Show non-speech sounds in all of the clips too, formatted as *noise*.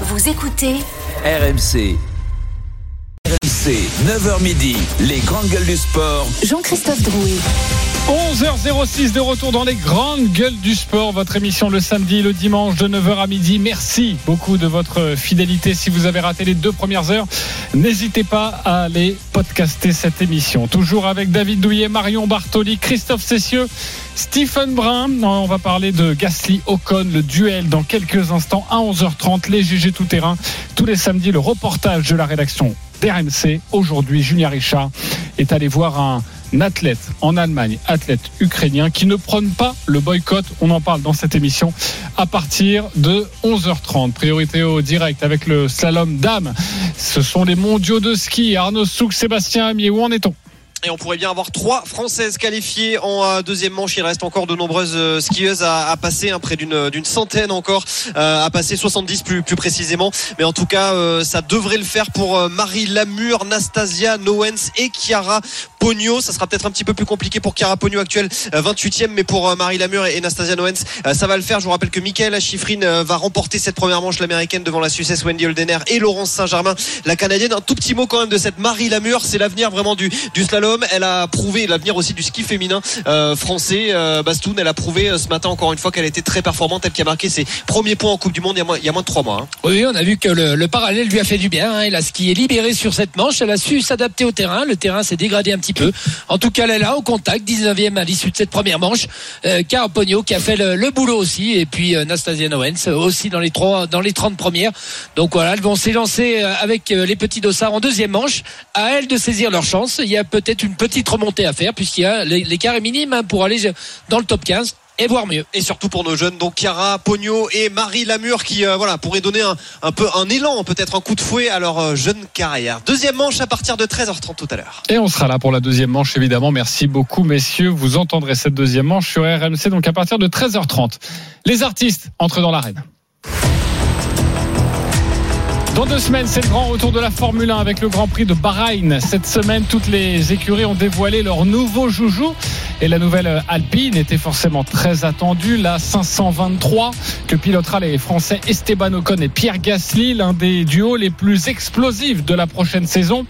Vous écoutez RMC. RMC, 9h midi, les grandes gueules du sport. Jean-Christophe Drouet. 11h06 de retour dans les grandes gueules du sport, votre émission le samedi, le dimanche de 9h à midi. Merci beaucoup de votre fidélité. Si vous avez raté les deux premières heures, n'hésitez pas à aller podcaster cette émission. Toujours avec David Douillet, Marion Bartoli, Christophe Cessieux, Stephen Brun. On va parler de Gasly Ocon, le duel dans quelques instants à 11h30, les GG tout terrain. Tous les samedis, le reportage de la rédaction d'RMC. Aujourd'hui, Julien Richard est allé voir un athlète en Allemagne, athlète ukrainien, qui ne prône pas le boycott. On en parle dans cette émission à partir de 11h30. Priorité au direct avec le slalom dame. Ce sont les mondiaux de ski. Arnaud Souk, Sébastien Amier, où en est-on? Et on pourrait bien avoir trois Françaises qualifiées en euh, deuxième manche. Il reste encore de nombreuses euh, skieuses à, à passer, hein, près d'une centaine encore euh, à passer, 70 plus plus précisément. Mais en tout cas, euh, ça devrait le faire pour euh, Marie Lamure, Nastasia Nowens et Chiara Pogno. Ça sera peut-être un petit peu plus compliqué pour Chiara Pogno actuelle 28e, mais pour Marie Lamure et Nastasia Nowens, ça va le faire. Je vous rappelle que Michaela Schifrin euh, va remporter cette première manche l'américaine devant la Suissesse Wendy Holdener et Laurence Saint-Germain, la canadienne. Un tout petit mot quand même de cette Marie Lamure, c'est l'avenir vraiment du, du slalom. Elle a prouvé l'avenir aussi du ski féminin euh, français. Euh, Bastoun, elle a prouvé euh, ce matin encore une fois qu'elle était très performante, elle qui a marqué ses premiers points en Coupe du Monde il y a moins, de trois mois. hein. Oui, on a vu que le, le parallèle lui a fait du bien. hein. Elle a skié libéré sur cette manche. Elle a su s'adapter au terrain. Le terrain s'est dégradé un petit peu. En tout cas, elle est là au contact, 19e à l'issue de cette première manche. Euh, Cara Pogno qui a fait le, boulot aussi. Et puis Nastasia Nowens euh, aussi dans les, dans les 30 premières. Donc voilà, elles vont s'élancer avec les petits dossards en deuxième manche. À elles de saisir leur chance. Il y a peut-être une petite remontée à faire puisqu'il y a l'écart est minime hein, pour aller dans le top 15 et voir mieux. et surtout pour nos jeunes donc Chiara Pogno et Marie Lamure qui euh, voilà pourraient donner un, un peu un élan peut-être un coup de fouet à leur euh, jeune carrière deuxième manche à partir de 13h30 tout à l'heure Et on sera là pour la deuxième manche, évidemment. Merci beaucoup, messieurs. Vous entendrez cette deuxième manche sur RMC, donc à partir de 13h30. Les artistes entrent dans l'arène. Dans deux semaines, c'est le grand retour de la Formule 1 avec le Grand Prix de Bahreïn. Cette semaine, toutes les écuries ont dévoilé leur nouveau joujou. Et la nouvelle Alpine était forcément très attendue. La 523 que pilotera les Français Esteban Ocon et Pierre Gasly, l'un des duos les plus explosifs de la prochaine saison.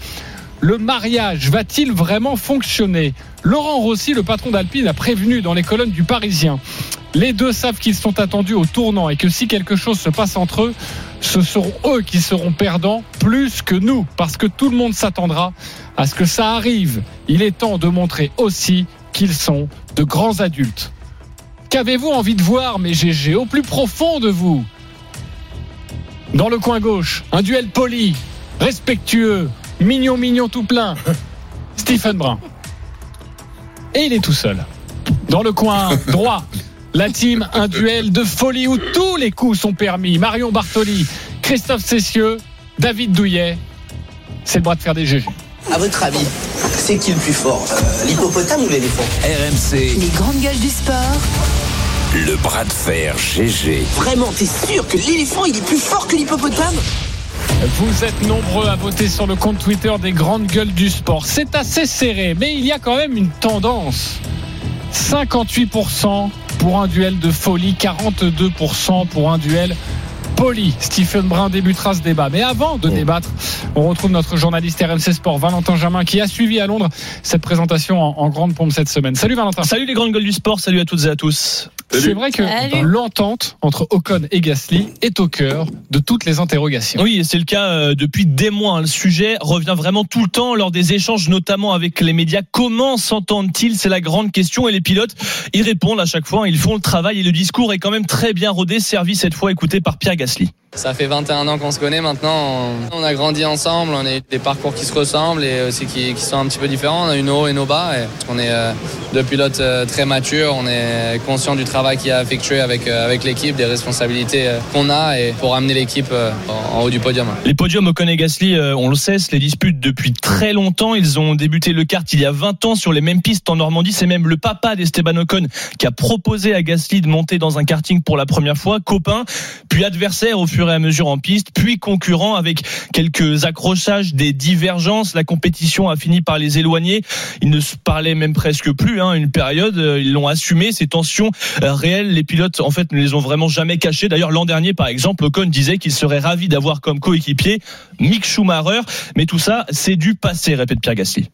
Le mariage va-t-il vraiment fonctionner? Laurent Rossi, le patron d'Alpine, a prévenu dans les colonnes du Parisien. Les deux savent qu'ils sont attendus au tournant et que si quelque chose se passe entre eux, ce seront eux qui seront perdants plus que nous, parce que tout le monde s'attendra à ce que ça arrive. Il est temps de montrer aussi qu'ils sont de grands adultes. Qu'avez-vous envie de voir, mes GG, au plus profond de vous? Dans le coin gauche, un duel poli, respectueux, mignon, mignon tout plein. *laughs* Stephen Brun. Et il est tout seul. Dans le coin droit, la team, un duel de folie où tous les coups sont permis. Marion Bartoli, Christophe Cessieux, David Douillet. C'est le bras de fer des GG. À votre avis, c'est qui le plus fort Euh, L'hippopotame ou l'éléphant RMC, Les grandes gueules du sport. le bras de fer GG. Vraiment, t'es sûr que l'éléphant il est plus fort que l'hippopotame? Vous êtes nombreux à voter sur le compte Twitter des grandes gueules du sport. C'est assez serré, mais il y a quand même une tendance. 58% pour un duel de folie, 42% pour un duel poli. Stephen Brun débutera ce débat. Mais avant de débattre, on retrouve notre journaliste RMC Sport, Valentin Jamin, qui a suivi à Londres cette présentation en, en grande pompe cette semaine. Salut Valentin. Salut les grandes gueules du sport, salut à toutes et à tous. C'est vrai que l'entente entre Ocon et Gasly est au cœur de toutes les interrogations. Oui, c'est le cas euh, depuis des mois. hein. Le sujet revient vraiment tout le temps lors des échanges, notamment avec les médias. Comment s'entendent-ils? C'est la grande question. Et les pilotes, ils répondent à chaque fois. Ils font le travail et le discours est quand même très bien rodé, servi cette fois, écouté par Pierre Gasly. Gasly ça fait 21 ans qu'on se connaît maintenant. On a grandi ensemble, on a eu des parcours qui se ressemblent et aussi qui, sont un petit peu différents. On a eu nos hauts et nos bas. On est euh, deux pilotes euh, très matures. On est conscient du travail qu'il y a à effectuer avec, euh, avec l'équipe, des responsabilités qu'on a et pour amener l'équipe en haut du podium. Les podiums Ocon et Gasly, on le sait, les disputent depuis très longtemps. Ils ont débuté le kart il y a 20 ans sur les mêmes pistes en Normandie. C'est même le papa d'Esteban Ocon qui a proposé à Gasly de monter dans un karting pour la première fois. Copain, puis adversaire au fur et à mesure en piste, puis concurrent avec quelques accrochages, des divergences. La compétition a fini par les éloigner. Ils ne se parlaient même presque plus. Hein, une période, euh, ils l'ont assumé. Ces tensions euh, réelles, les pilotes en fait ne les ont vraiment jamais cachées. D'ailleurs, l'an dernier, par exemple, Ocon disait qu'il serait ravi d'avoir comme coéquipier Mick Schumacher. Mais tout ça, c'est du passé, répète Pierre Gasly.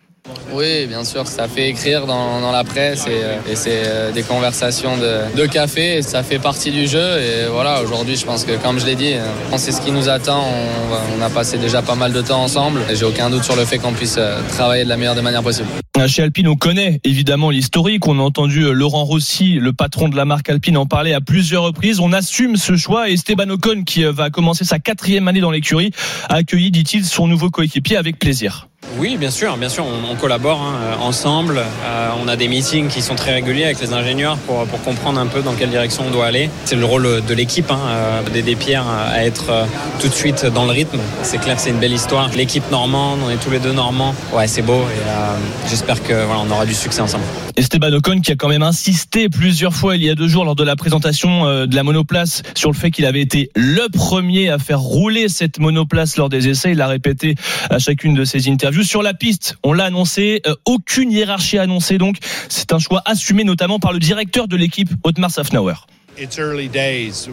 Oui, bien sûr, ça fait écrire dans, la presse et, euh, c'est euh, des conversations de, café. Ça fait partie du jeu. Et voilà, aujourd'hui, je pense que, comme je l'ai dit, euh, c'est ce qui nous attend. On, on a passé déjà pas mal de temps ensemble. Et j'ai aucun doute sur le fait qu'on puisse travailler de la meilleure des manières possibles. Chez Alpine, on connaît évidemment l'historique. On a entendu Laurent Rossi, le patron de la marque Alpine, en parler à plusieurs reprises. On assume ce choix et Esteban Ocon, qui va commencer sa quatrième année dans l'écurie, a accueilli, dit-il, son nouveau coéquipier avec plaisir. Oui, bien sûr, bien sûr, on, collabore hein, euh, ensemble. Euh, on a des meetings qui sont très réguliers avec les ingénieurs pour, comprendre un peu dans quelle direction on doit aller. C'est le rôle de l'équipe, hein, euh, d'aider Pierre à être tout de suite dans le rythme. C'est clair que c'est une belle histoire. L'équipe normande, on est tous les deux normands. Ouais, c'est beau et j'espère que voilà, on aura du succès ensemble. Esteban Ocon qui a quand même insisté plusieurs fois il y a deux jours lors de la présentation de la monoplace sur le fait qu'il avait été le premier à faire rouler cette monoplace lors des essais. Il l'a répété à chacune de ses interviews. Sur la piste, on l'a annoncé, euh, aucune hiérarchie annoncée donc. C'est un choix assumé notamment par le directeur de l'équipe, Otmar Safnauer.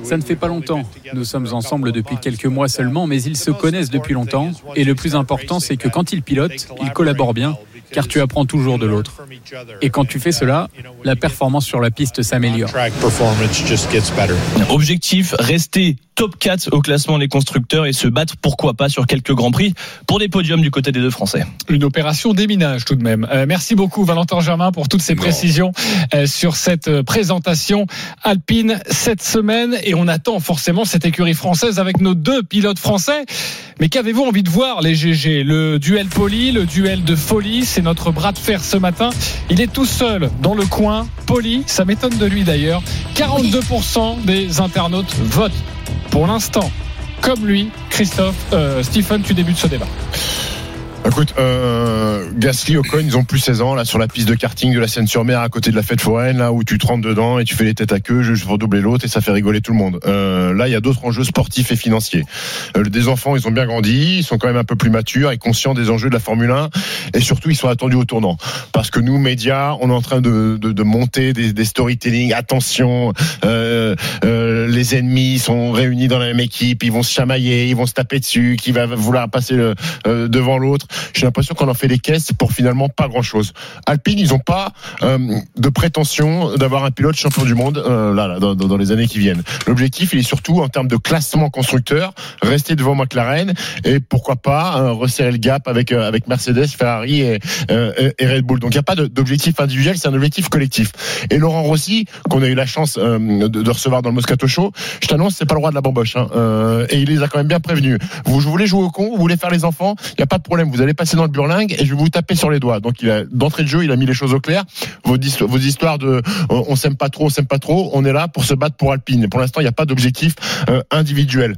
Ça ne fait pas longtemps. Nous sommes ensemble depuis quelques mois seulement, mais ils se connaissent depuis longtemps. Et le plus important, c'est que quand ils pilotent, ils collaborent bien, car tu apprends toujours de l'autre. Et quand tu fais cela, la performance sur la piste s'améliore. Objectif, rester top 4 au classement des constructeurs et se battre pourquoi pas sur quelques grands prix pour des podiums du côté des deux Français. Une opération déminage tout de même. Euh, merci beaucoup Valentin Germain pour toutes ces précisions euh, sur cette euh, présentation alpine cette semaine et on attend forcément cette écurie française avec nos deux pilotes français. Mais qu'avez-vous envie de voir les GG Le duel poli, le duel de folie, c'est notre bras de fer ce matin. Il est tout seul dans le coin. Poli, ça m'étonne de lui d'ailleurs. 42% des internautes votent pour l'instant. Comme lui, Christophe, euh, Stephen, tu débutes ce débat. Écoute, euh, Gasly, Ocon, ils ont plus 16 ans là sur la piste de karting de la Seine-sur-Mer à côté de la fête foraine là où tu te rentres dedans et tu fais les têtes à queue juste pour doubler l'autre et ça fait rigoler tout le monde. Euh, là, il y a d'autres enjeux sportifs et financiers. Euh, des enfants, ils ont bien grandi, ils sont quand même un peu plus matures et conscients des enjeux de la Formule 1 et surtout ils sont attendus au tournant parce que nous médias, on est en train de, de, de monter des, des storytelling. Attention, euh, euh, les ennemis sont réunis dans la même équipe, ils vont se chamailler, ils vont se taper dessus, qui va vouloir passer le, euh, devant l'autre. J'ai l'impression qu'on en fait des caisses pour finalement pas grand chose. Alpine, ils ont pas euh, de prétention d'avoir un pilote champion du monde euh, là, dans, les années qui viennent. L'objectif, il est surtout en termes de classement constructeur, rester devant McLaren et pourquoi pas euh, resserrer le gap avec avec Mercedes, Ferrari et, Red Bull. Donc il n'y a pas d'objectif individuel, c'est un objectif collectif. Et Laurent Rossi, qu'on a eu la chance de, recevoir dans le Moscato Show, je t'annonce, c'est pas le roi de la bamboche. Hein, et il les a quand même bien prévenus. Vous, voulais jouer au con, vous voulez faire les enfants, il n'y a pas de problème. Allez passer dans le burlingue et je vais vous taper sur les doigts. Donc il a d'entrée de jeu, il a mis les choses au clair. Vos, histoires de on, s'aime pas trop, on s'aime pas trop, on est là pour se battre pour Alpine. Pour l'instant, il n'y a pas d'objectif euh, individuel.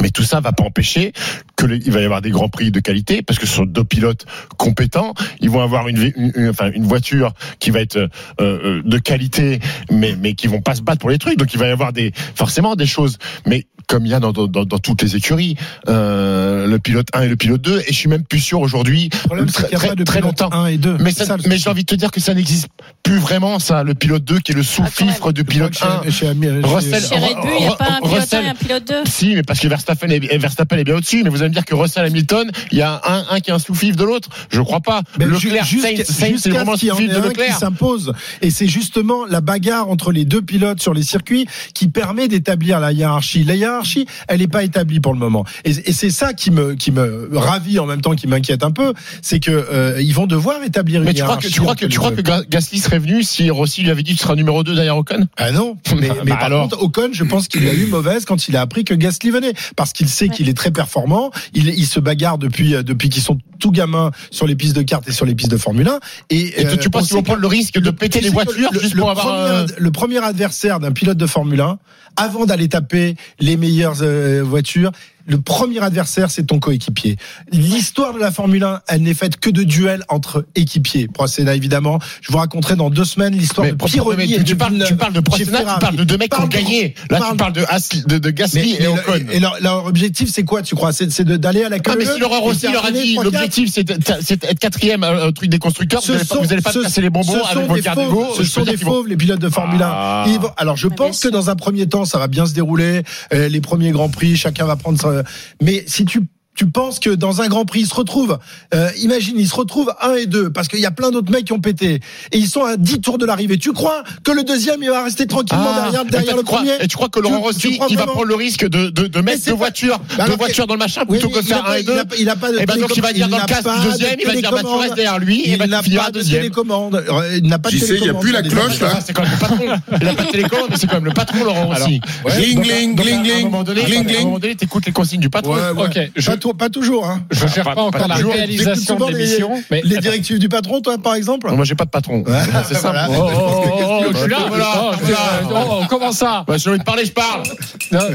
Mais tout ça va pas empêcher que les- il va y avoir des grands prix de qualité parce que ce sont deux pilotes compétents. Ils vont avoir une, une- une- enfin, une voiture qui va être euh, euh, de qualité, mais mais qui vont pas se battre pour les trucs. Donc il va y avoir des forcément des choses. Mais comme il y a dans, dans, toutes les écuries, euh, le pilote 1 et le pilote 2, et je suis même plus sûr aujourd'hui. Très, qu'il très, très longtemps. 1 et 2. Mais, ça- ça, mais j'ai envie de te dire que ça n'existe plus vraiment, ça, le pilote 2 qui est le sous-fifre du pilote 1. Chez, Russell- chez- Chez Red Bull, il n'y a pas un pilote 1 et un pilote 2. Si, mais parce que Verstappen est, Verstappen est bien au-dessus. Mais vous me dire que Russell Hamilton, il y a un, un qui est un sous-fif de l'autre. Je crois pas. Mais Leclerc, c'est jusqu'à vraiment ce qu'il y en sous-fif ait de un qui Leclerc. s'impose. Et c'est justement la bagarre entre les deux pilotes sur les circuits qui permet d'établir la hiérarchie. La hiérarchie, elle n'est pas établie pour le moment. Et, et c'est ça qui me, qui me ravit en même temps, qui m'inquiète un peu, c'est que euh, ils vont devoir établir Mais une tu crois que, hiérarchie. tu crois que, tu crois que Ga- Gasly serait venu si Rossi lui avait dit que tu seras numéro 2 derrière Ocon? Ah non, mais, *laughs* mais Bah par alors. contre, Ocon, je pense qu'il a eu mauvaise quand il a appris que Gasly venait, parce qu'il sait qu'il est très performant, il, il se bagarre depuis euh, depuis qu'ils sont tout gamins sur les pistes de kart et sur les pistes de Formule 1. Et, Et tu euh, on penses qu'ils vont prendre le risque de péter tu les voitures le, juste le pour avoir premier, ad- le premier adversaire d'un pilote de Formule 1, avant d'aller taper les meilleures euh, voitures, le premier adversaire, c'est ton coéquipier. L'histoire de la Formule 1, elle n'est faite que de duels entre équipiers. Procéda, évidemment. Je vous raconterai dans deux semaines l'histoire de Pironi mais et tu de parles, tu parles de Procédure, tu parles de deux mecs qui ont gagné. Là, parle- tu parles de, As- de, de Gasly Mais- et et- Ocon. et leur, leur objectif, c'est quoi, tu crois? C'est d'aller à la queue Ah, mais si et Rossi leur a dit 3-4? l'objectif c'est d'être quatrième euh, au truc des constructeurs, vous Ce n'allez pas, sont- vous allez pas ce- te casser les bonbons ce sont avec vos fauves, Ce sont des fauves, les pilotes de Formule 1. Ah. Alors, je pense que dans un premier temps, ça va bien se dérouler. Euh, les premiers grands prix, chacun va prendre ça. Mais si tu tu penses que dans un Grand Prix, ils se retrouvent, euh, imagine, ils se retrouvent 1 et 2, parce qu'il y a plein d'autres mecs qui ont pété, et ils sont à 10 tours de l'arrivée. Tu crois que le deuxième, il va rester tranquillement Ah, derrière, et derrière le crois- premier Et tu crois que Laurent Rossi, tu crois il va prendre le risque de, de, de mettre deux voitures, Bah deux voitures dans le machin Oui, plutôt que de il a faire pas- un et il a deux pas- Il a pas de Et ben donc il va dire dans le casque n'a du pas deuxième, de il va dire bah tu télécommande. restes derrière lui et Il ben finiras pas de télécommande. Il n'a pas de JC, il y a télécommande plus la cloche, là. C'est quand même le patron. Il n'a pas de télécommande, mais c'est quand même le patron Laurent Rossi. Gling, gling, donc, à un gling, moment donné, gling, à un moment donné, t'écoutes les consignes du patron. Ouais, ouais. Ok, Pas, tou- pas toujours. Hein. Je gère pas encore la toujours. réalisation de les- l'émission. Mais Les directives du patron, toi, par exemple? Moi j'ai pas de patron. C'est simple. *laughs* Voilà. Oh, oh, oh, oh, je suis là. Voilà, Oh, voilà. oh, comment ça? Bah, si j'ai envie de parler, je parle. *laughs*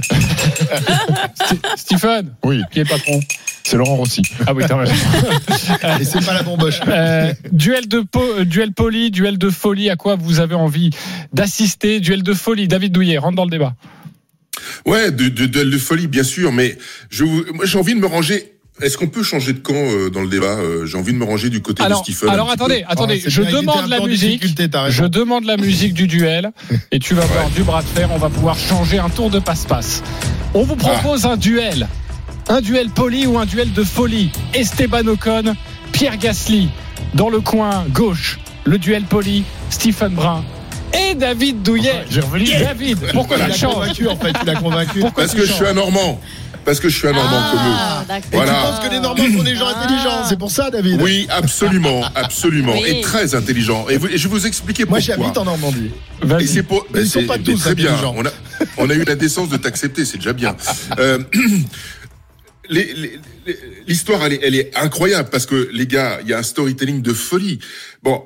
Stephen, Oui, qui est le patron c'est Laurent Rossi. Ah oui, t'as raison. *laughs* Et c'est pas la bomboche. Euh, duel de po- duel poli, duel de folie. À quoi vous avez envie d'assister? Duel de folie. David Douillet, rentre dans le débat. Ouais, de, de, de, de folie, bien sûr, mais je, vous- moi, j'ai envie de me ranger. Est-ce qu'on peut changer de camp euh, dans le débat Euh, J'ai envie de me ranger du côté Alors, de Stephen. alors attendez, peu. attendez. Oh, c'est je bien, demande la musique. Je demande la musique du duel et tu vas voir du bras de fer. On va pouvoir changer un tour de passe-passe. On vous propose un duel, un duel poli ou un duel de folie. Esteban Ocon, Pierre Gasly dans le coin gauche. Le duel poli, Stephen Brun et David Douillet. J'ai revenu. David, pourquoi tu changes convaincu, en fait. Il a convaincu. Pourquoi Parce tu que je suis un Normand. Parce que je suis un Normand comme Ah, eux. d'accord. Et Voilà. tu penses que les Normands sont des gens intelligents C'est pour ça, David Oui, absolument, absolument, Oui. et très intelligent. Et, je vais vous expliquer Moi, pourquoi. j'habite en Normandie. Et Vas-y. c'est pour, ils sont pas tous très bien. intelligents. On a, on a eu la décence de t'accepter, c'est déjà bien. *laughs* Euh, *clears throat* les- les- les- L'histoire, elle est, elle est incroyable parce que les gars, il y a un storytelling de folie. Bon.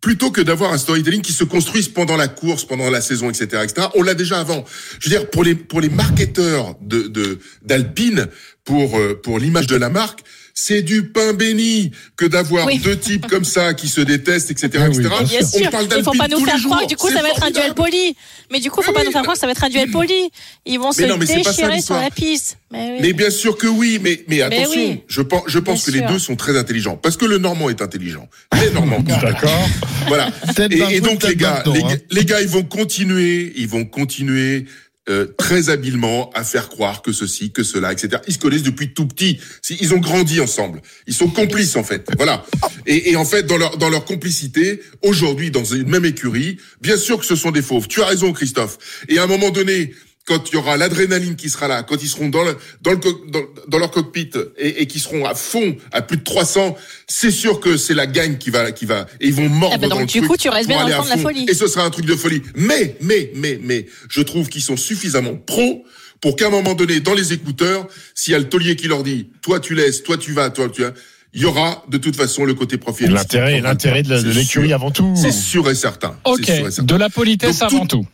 Plutôt que d'avoir un storytelling qui se construise pendant la course, pendant la saison, etc., etc., on l'a déjà avant. Je veux dire, pour les pour les marketeurs de d'Alpine, pour euh, pour l'image de la marque, c'est du pain béni que d'avoir Oui. deux types comme ça qui se détestent, etc., Ah oui, etc. bien sûr, On parle il faut pas nous faire croire que du coup ça va être un duel poli. Mais du coup, faut Oui, pas oui. nous faire croire que ça va être un duel poli. Ils vont Mais se non, mais c'est pas ça, déchirer sur la piste. Mais oui. Mais bien sûr que oui, mais, mais attention, oui. je pense, je pense que les deux sont très intelligents. Parce que le Normand est intelligent. Les Normands. *laughs* D'accord. Voilà. Et, et donc les hein. gars- les gars, ils vont continuer, ils vont continuer euh, très habilement à faire croire que ceci, que cela, etc. Ils se connaissent depuis tout petit. Ils ont grandi ensemble. Ils sont complices en fait. Voilà. Et, et en fait, dans leur dans leur complicité, aujourd'hui, dans une même écurie, bien sûr que ce sont des fauves. Tu as raison, Christophe. Et à un moment donné. Quand il y aura l'adrénaline qui sera là, quand ils seront dans le dans le co- dans, dans leur cockpit et, et qui seront à fond à plus de 300, c'est sûr que c'est la gagne qui va qui va et ils vont mordre Ah bah donc, dans le du truc coup, tu restes bien dans de la folie. Et ce sera un truc de folie. Mais, mais, mais, mais, je trouve qu'ils sont suffisamment pros pour qu'à un moment donné, dans les écouteurs, s'il y a le taulier qui leur dit, toi tu laisses, toi tu vas, toi tu vas, il y aura de toute façon le côté profil. L'intérêt, l'intérêt de l'écurie avant tout. C'est sûr et certain. Ok, C'est sûr et certain. de la politesse Donc, avant tout.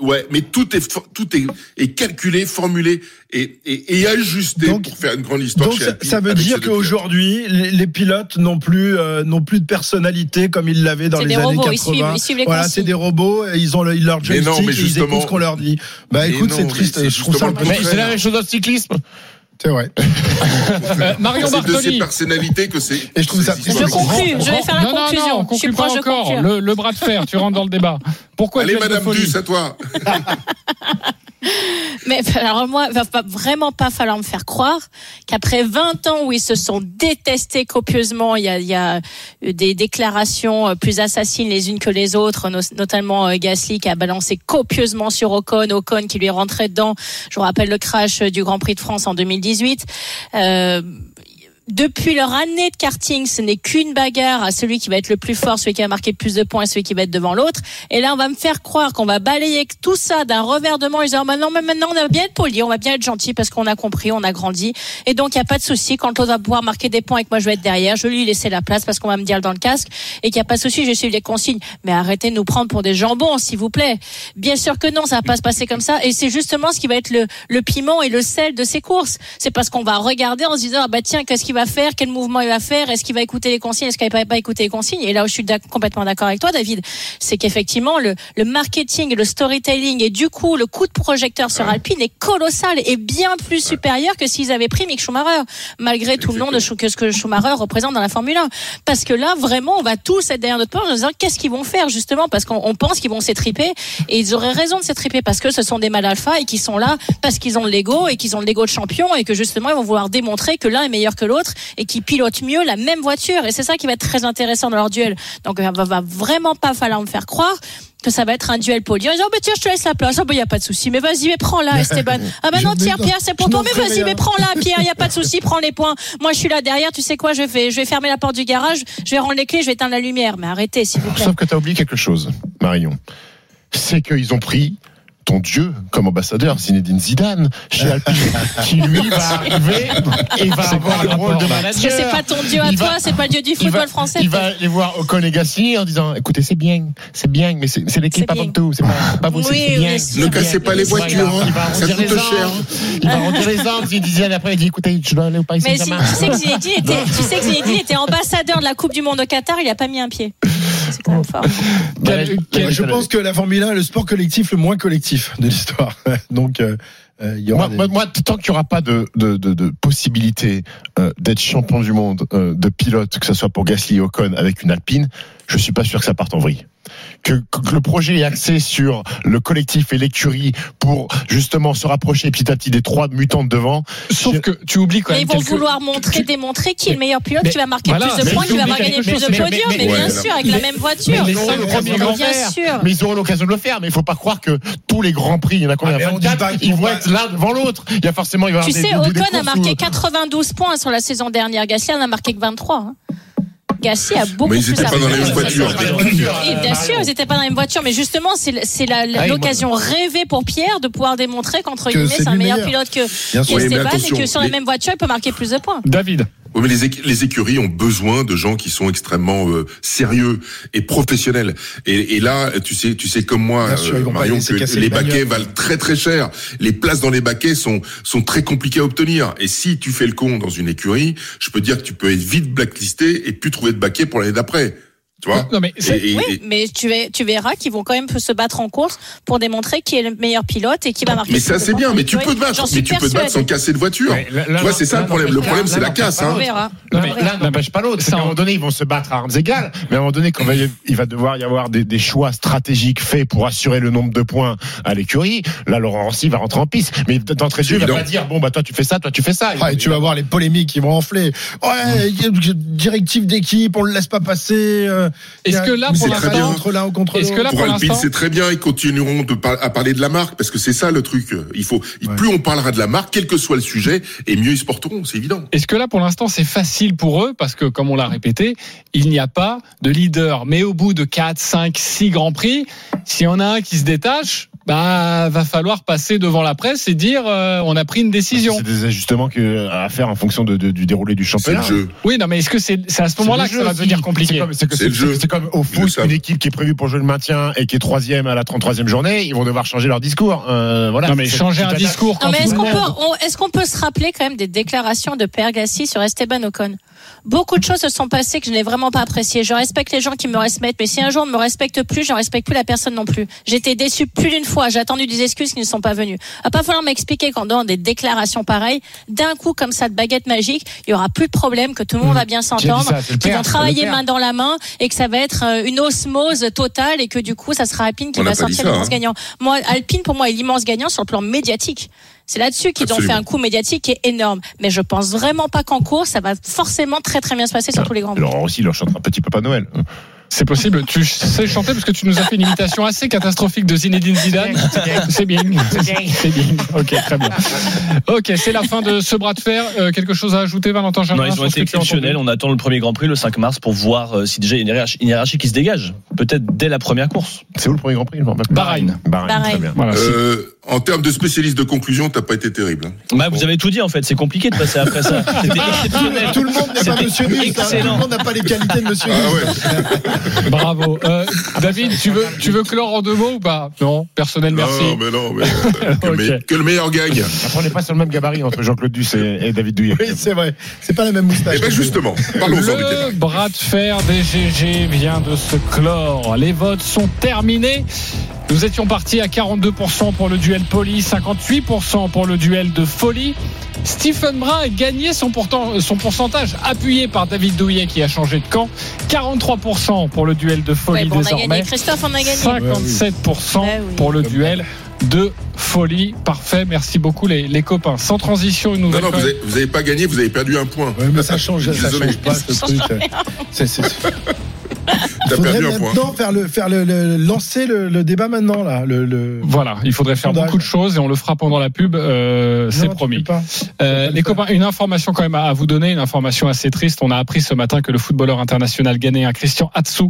Ouais, mais tout est tout est, est calculé, formulé et, et, et ajusté Donc- pour faire une grande histoire. Donc chez ça, Alpine ça veut dire qu'aujourd'hui, les, les pilotes n'ont plus euh, n'ont plus de personnalité comme ils l'avaient dans C'est les des années robots, 80. ils suivent- ils suivent les voilà, c'est des robots, et ils ont le, leur Mais non, joystick mais et ils justement- écoutent ce qu'on leur dit. Bah écoute, c'est triste. Je trouve ça c'est la même chose dans le cyclisme. C'est vrai. Euh, Marion C'est de ces Bartoli. personnalités que c'est. Et je trouve ça. Je conclue, je vais faire la non, non, conclusion. non, on je suis pas proche encore. Le, le bras de fer, tu rentres dans le débat. Pourquoi Allez, Madame Duss, à toi. *laughs* *laughs* Mais alors moi, va vraiment pas falloir me faire croire qu'après 20 ans où ils se sont détestés copieusement, il y a, il y a eu des déclarations euh, plus assassines les unes que les autres, no- notamment euh, Gasly qui a balancé copieusement sur Ocon, Ocon qui lui est rentré dedans. Je vous rappelle le crash euh, du Grand Prix de France en 2018. Euh, depuis leur année de karting, ce n'est qu'une bagarre à celui qui va être le plus fort, celui qui va marquer le plus de points, celui qui va être devant l'autre. Et là, on va me faire croire qu'on va balayer tout ça d'un revers de main. Ils disent, oh, maintenant, maintenant, on va bien être poli, on va bien être gentil parce qu'on a compris, on a grandi. Et donc, il n'y a pas de souci. Quand l'autre va pouvoir marquer des points et que moi, je vais être derrière, je vais lui laisser la place parce qu'on va me dire dans le casque et qu'il n'y a pas de souci, je suis les consignes. Mais arrêtez de nous prendre pour des jambons, s'il vous plaît. Bien sûr que non, ça va pas se passer comme ça. Et c'est justement ce qui va être le, le piment et le sel de ces courses. C'est parce qu'on va regarder en se disant, ah bah tiens, qu'est-ce qu'il va faire? Quel mouvement il va faire Est-ce qu'il va écouter les consignes Est-ce qu'il va pas écouter les consignes. Et là où je suis complètement d'accord avec toi, David, c'est qu'effectivement le, le marketing, le storytelling et du coup le coup de projecteur sur Alpine est colossal et bien plus supérieur que s'ils avaient pris Mick Schumacher, malgré tout le nom de que ce que Schumacher représente dans la Formule 1. Parce que là, vraiment, on va tous être derrière notre porte en disant qu'est-ce qu'ils vont faire justement? Parce qu'on pense qu'ils vont s'étriper et ils auraient raison de s'étriper parce que ce sont des mal alpha et qui sont là parce qu'ils ont l'ego et qu'ils ont le l'ego de champion et que justement ils vont vouloir démontrer que l'un est meilleur que l'autre et qui pilotent mieux la même voiture. Et c'est ça qui va être très intéressant dans leur duel. Donc, il va, va vraiment pas falloir me faire croire que ça va être un duel poli. Ils disent, oh, bah, tiens, je te laisse la place. Oh, bah, y a pas de souci. Mais vas-y, mais prends-la, *laughs* Esteban. Ah, bah, non, tiens, Pierre, c'est pour toi. Mais vas-y, mais prends-la, *laughs* Pierre. Y a pas de souci. Prends les points. Moi, je suis là derrière. Tu sais quoi? Je vais, je vais fermer la porte du garage. Je vais rendre les clés. Je vais éteindre la lumière. Mais arrêtez, s'il vous plaît. Sauf que tu as oublié quelque chose, Marion. C'est qu'ils ont pris ton dieu comme ambassadeur, Zinedine Zidane, chez Alpine, *laughs* qui lui va arriver et va avoir le rôle de manager. Parce que c'est pas ton dieu à toi, c'est pas le dieu du football français. Il va aller voir Ocon et Gasly en disant, écoutez, c'est bien, c'est bien, mais c'est l'équipe avant tout, c'est pas, pas vous, c'est bien. Ne cassez pas les voitures, il va, ça coûte cher. Il va rendre les ordres, Zinedine après il dit, écoutez, je dois aller au Paris Mais tu sais que Zinedine était, tu sais que Zinedine était *laughs* ambassadeur de la Coupe du Monde au Qatar, il a pas mis un pied. C'est quand même fort. *laughs* je pense que la Formule 1 est le sport collectif le moins collectif de l'histoire. *laughs* Donc, euh, euh, il y aura moi, des... moi, tant qu'il n'y aura pas de, de, de, de possibilité euh, d'être champion du monde euh, de pilote, que ce soit pour Gasly et Ocon avec une Alpine, je suis pas sûr que ça parte en vrille. Que, que, le projet est axé sur le collectif et l'écurie pour justement se rapprocher petit à petit des trois mutants de devant. Sauf que tu oublies quand mais même. ils vont quelques... vouloir montrer, démontrer qui est le meilleur pilote, mais qui va marquer voilà, plus de mais points, qui va mais- gagner mais- plus de mais- podiums, mais, mais- bien ouais, sûr, avec mais- la même voiture. Mais ils auront l'occasion de le Bien faire. sûr. Mais ils auront l'occasion de le faire. Mais il faut pas croire que tous les grands prix, il y en a combien? Ah, mais on dit 24, pas- Ils on vont être l'un devant l'autre. Il y a forcément, il va y Tu sais, Ocon a marqué où- 92 points sur la saison dernière. Gasly en a marqué que 23. Gasly a beaucoup Mais ils plus étaient pas dans la même voiture. Bien sûr, ils n'étaient pas dans la même voiture, mais justement, c'est le- c'est la- la- Ah l'occasion rêvée pour Pierre de pouvoir démontrer qu'entre Que guillemets, c'est un meilleur pilote que, Esteban et que sur la les- même voiture, il peut marquer plus de points. David. Oui, mais les, écu- les écuries ont besoin de gens qui sont extrêmement euh, sérieux et professionnels. Et, et là, tu sais, tu sais comme moi, sûr, euh, Marion, que les les baquets valent très très cher. Les places dans les baquets sont sont très compliquées à obtenir. Et si tu fais le con dans une écurie, je peux dire que tu peux être vite blacklisté et plus trouver de baquets pour l'année d'après. Tu vois Non, mais c'est- Et- et- Oui, et- mais tu, verras qu'ils vont quand même se battre en course pour démontrer qui est le meilleur pilote et qui va marquer. mais ça c'est bien, mais tu peux te battre, mais tu peux te battre sans casser de voiture. Là- là, tu vois, c'est ça là, le problème. Le là, problème, là, c'est la là, casse. là, Hein. On verra. Non, mais l'un n'empêche pas l'autre. Qu'à un moment donné, ils vont se battre à armes égales. Mais à un moment donné, quand il va- il va devoir y avoir des, des choix stratégiques faits pour assurer le nombre de points à l'écurie, là, Laurent Rossi va rentrer en piste. Mais d'entrée de jeu, il va pas dire, bon, bah, toi, tu fais ça, toi, tu fais ça. Ah, et tu vas voir les polémiques qui vont enfler. Ouais, directive d'équipe, on le laisse pas passer. Est-ce que là, pour c'est l'instant- très bien entre l'un ou contre Est-ce que l'autre. là, Pour pour Alpine, c'est très bien. Ils continueront de par- à parler de la marque parce que c'est ça le truc. Il faut, Ouais. plus on parlera de la marque, quel que soit le sujet, et mieux ils se porteront. C'est évident. Est-ce que là, pour l'instant, c'est facile pour eux? Parce que, comme on l'a répété, il n'y a pas de leader. Mais au bout de 4, 5, 6 grands prix, s'il y en a un qui se détache, bah, va falloir passer devant la presse et dire euh, on a pris une décision. C'est des ajustements que, à faire en fonction de, de- du déroulé du C'est le championnat. jeu. Oui, non, mais est-ce que c'est c'est à ce moment-là que ça va devenir compliqué C'est comme, comme au foot, une équipe qui est prévue pour jouer le maintien et qui est troisième à la 33e journée, ils vont devoir changer leur discours. Euh, voilà. Non, mais changer un discours Non, mais est-ce qu'on peut, on- est-ce qu'on peut se rappeler quand même des déclarations de Père Gassi sur Esteban Ocon? Beaucoup de choses se sont passées que je n'ai vraiment pas appréciées. Je respecte les gens qui me respectent, mais si un jour on ne me respecte plus, je ne respecte plus la personne non plus. J'ai été déçu plus d'une fois. J'ai attendu des excuses qui ne sont pas venues. Il va pas falloir m'expliquer qu'en dehors des déclarations pareilles, d'un coup comme ça de baguette magique, il y aura plus de problème, que tout le monde va bien dit s'entendre, qu'ils vont travailler main dans la main et que ça va être euh, une osmose totale et que du coup ça sera Alpine qui On va sortir l'immense hein. gagnant. Moi, Alpine pour moi est l'immense gagnant sur le plan médiatique. C'est là-dessus qu'ils ont fait un coup médiatique qui est énorme. Mais je pense vraiment pas qu'en course, ça va forcément très très bien se passer sur tous les grands prix. Laurent aussi leur chantera Petit Papa Noël. C'est possible. Tu sais chanter parce que tu nous as fait une imitation assez catastrophique de Zinedine Zidane. C'est bien. C'est bien. Ok, très bien. Ok, c'est la fin de ce bras de fer. Euh, quelque chose à ajouter, Valentin Non, Germain ils ont été exceptionnels. On attend le premier Grand Prix le 5 mars pour voir euh, si déjà il y a une hiérarchie, une hiérarchie qui se dégage. Peut-être dès la première course. C'est où le premier Grand Prix pas. Bahreïn. Bahreïn, très bien. Voilà, Euh, en termes de spécialiste de conclusion, t'as pas été terrible. hein. Bah, vous avez tout dit en fait. C'est compliqué de passer après ça. *laughs* Tout le monde n'est pas Monsieur Nice. hein. Tout le monde n'a pas les qualités de Monsieur Ah. *laughs* Bravo. Euh, David, tu veux, tu veux clore en deux mots ou pas? Non, personnel, merci. Non, mais non, mais euh, que, le *laughs* Ok. me- que le meilleur gagne. Après, on n'est pas sur le même gabarit entre Jean-Claude Duss et, et David Douillet. Oui, c'est vrai. C'est pas la même moustache. Eh ben justement, parlons-en du. Le bras de fer des GG vient de se clore. Les votes sont terminés. Nous étions partis à 42% pour le duel poli, 58% pour le duel de folie. Stephen Brun a gagné son, pourtant- son pourcentage, appuyé par David Douillet qui a changé de camp. 43% pour le duel de folie Ouais, bon, on a désormais. gagné. Christophe, on a gagné. 57% Ouais, oui. pour le duel de folie. Parfait, merci beaucoup les, les copains. Sans transition, une Non, nouvelle non, vous colle. avez, vous avez pas gagné, vous avez perdu un point. Ouais, mais ça change, ça change pas ce truc. C'est, T'as faudrait perdu un point. faire le, faire le, le- lancer le, le débat maintenant là. Le, le... Voilà, il faudrait faire Sondage. beaucoup de choses et on le fera pendant la pub, euh, c'est promis. Euh, les copains, une information quand même à à vous donner, une information assez triste. On a appris ce matin que le footballeur international ghanéen Christian Atsu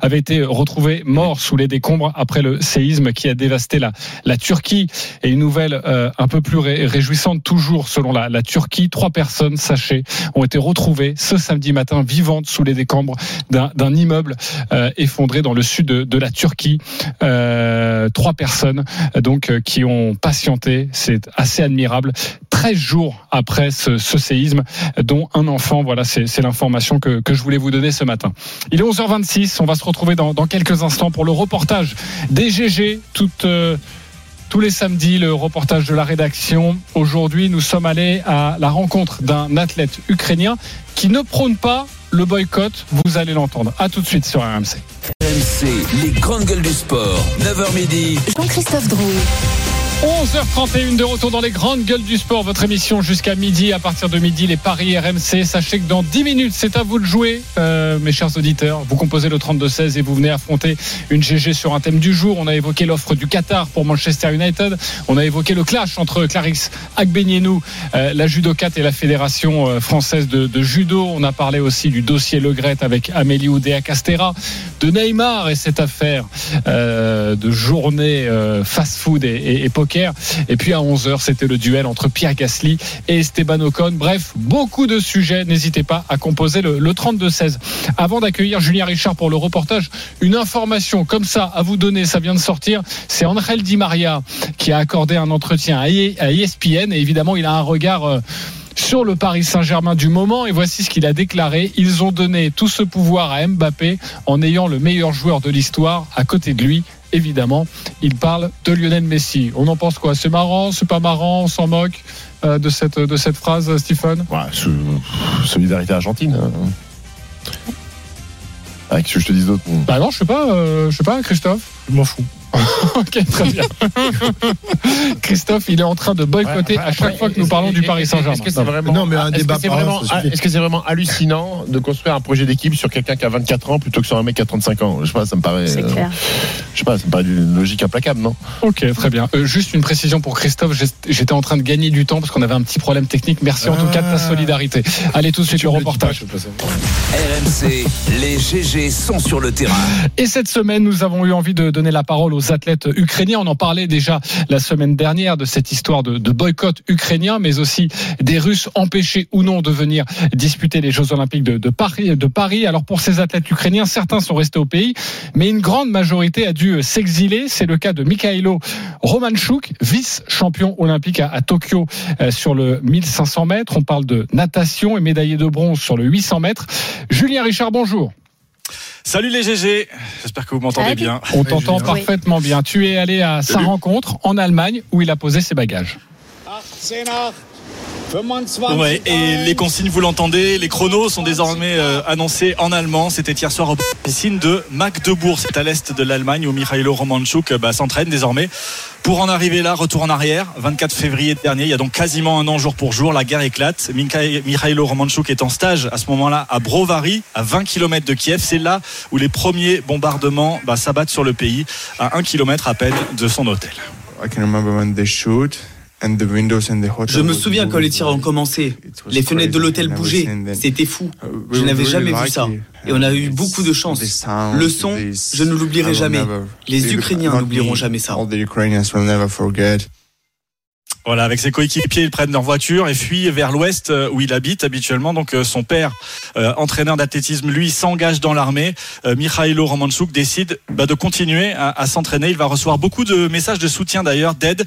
avait été retrouvé mort sous les décombres après le séisme qui a dévasté la, la Turquie. Et une nouvelle euh, un peu plus ré- réjouissante, toujours selon la, la Turquie, trois personnes, sachez, ont été retrouvées ce samedi matin vivantes sous les décombres d'un d'un euh, effondré dans le sud de, la Turquie. Euh, trois personnes euh, donc qui ont patienté, c'est assez admirable. 13 jours après ce, séisme, dont un enfant. Voilà, c'est l'information que, je voulais vous donner ce matin. Il est 11h26. On va se retrouver dans, quelques instants pour le reportage des GG. Toute, tous les samedis, le reportage de la rédaction. Aujourd'hui, nous sommes allés à la rencontre d'un athlète ukrainien qui ne prône pas le boycott. Vous allez l'entendre. À tout de suite sur RMC. RMC, les grandes gueules du sport. 9h midi. Jean-Christophe Drouet. 11h31 de retour dans les grandes gueules du sport, votre émission jusqu'à midi. À partir de midi, les paris RMC. Sachez que dans 10 minutes, c'est à vous de jouer, euh, mes chers auditeurs. Vous composez le 32-16 et vous venez affronter une GG sur un thème du jour. On a évoqué l'offre du Qatar pour Manchester United. On a évoqué le clash entre Clarisse Agbenienou, euh, la judocate et la Fédération euh, française de, judo. On a parlé aussi du dossier Le avec Amélie Oudéa Castera, de Neymar et cette affaire de journée fast-food et, et- et Et puis à 11h, c'était le duel entre Pierre Gasly et Esteban Ocon. Bref, beaucoup de sujets. N'hésitez pas à composer le, le 32-16. Avant d'accueillir Julien Richard pour le reportage, une information comme ça à vous donner, ça vient de sortir. C'est Angel Di Maria qui a accordé un entretien à E- ESPN et évidemment, il a un regard... euh, sur le Paris Saint-Germain du moment et voici ce qu'il a déclaré. Ils ont donné tout ce pouvoir à Mbappé en ayant le meilleur joueur de l'histoire à côté de lui. Évidemment, il parle de Lionel Messi. On en pense quoi? C'est marrant C'est pas marrant On s'en moque euh, de cette de cette phrase, Stephen Ouais, solidarité argentine. hein. Ah, qu'est-ce que je te dis d'autre Bah non, je sais pas, euh, je sais pas, Christophe. Je m'en fous. *laughs* ok, très bien. *laughs* Christophe, il est en train de boycotter Ouais, à chaque ouais, fois que nous parlons du Paris Saint-Germain. Est-ce que c'est Non. vraiment, Non, mais un est-ce que débat c'est vraiment, est-ce que c'est vraiment hallucinant de construire un projet d'équipe sur quelqu'un qui a 24 ans plutôt que sur un mec qui a 35 ans? Je sais pas, ça me paraît. C'est euh, clair. Je sais pas, ça me paraît d'une logique implacable, non? Ok, très bien. Euh, juste une précision pour Christophe. J'étais en train de gagner du temps parce qu'on avait un petit problème technique. Merci en tout cas de ta Ah. solidarité. Allez tout de suite le reportage. RMC, les GG sont sur le terrain. Et cette semaine, nous avons eu envie de donner la parole aux athlètes ukrainiens. On en parlait déjà la semaine dernière de cette histoire de, boycott ukrainien, mais aussi des Russes empêchés ou non de venir disputer les Jeux Olympiques de, Paris. Alors pour ces athlètes ukrainiens, certains sont restés au pays, mais une grande majorité a dû s'exiler. C'est le cas de Mikhailo Romanchuk, vice-champion olympique à, à Tokyo euh, sur le 1500 mètres. On parle de natation et médaillé de bronze sur le 800 mètres. Julien Richard, bonjour. Salut les GG, j'espère que vous m'entendez bien. On t'entend parfaitement bien. Tu es allé à sa Salut. rencontre en Allemagne où il a posé ses bagages. Ouais, et les consignes, vous l'entendez, les chronos sont désormais euh, annoncés en allemand. C'était hier soir au piscine de Magdebourg, c'est à l'est de l'Allemagne où Mikhailo Romanchuk bah, s'entraîne désormais. Pour en arriver là, retour en arrière, 24 février dernier, il y a donc quasiment un an jour pour jour, la guerre éclate. Mikhailo Romanchuk est en stage à ce moment-là à Brovary, à 20 km de Kiev. C'est là où les premiers bombardements bah, s'abattent sur le pays, à 1 km à peine de son hôtel. Je me souviens quand les tirs ont commencé. Les fenêtres de l'hôtel bougeaient. C'était fou. Je n'avais jamais vu ça. Et on a eu beaucoup de chance. Le son, je ne l'oublierai jamais. Les Ukrainiens n'oublieront jamais ça. Voilà, avec ses coéquipiers, ils prennent leur voiture et fuient vers l'ouest euh, où il habite habituellement. Donc euh, son père, euh, entraîneur d'athlétisme, lui s'engage dans l'armée. Mikhailo Romanchuk décide bah, de continuer à, s'entraîner. Il va recevoir beaucoup de messages de soutien d'ailleurs, d'aide,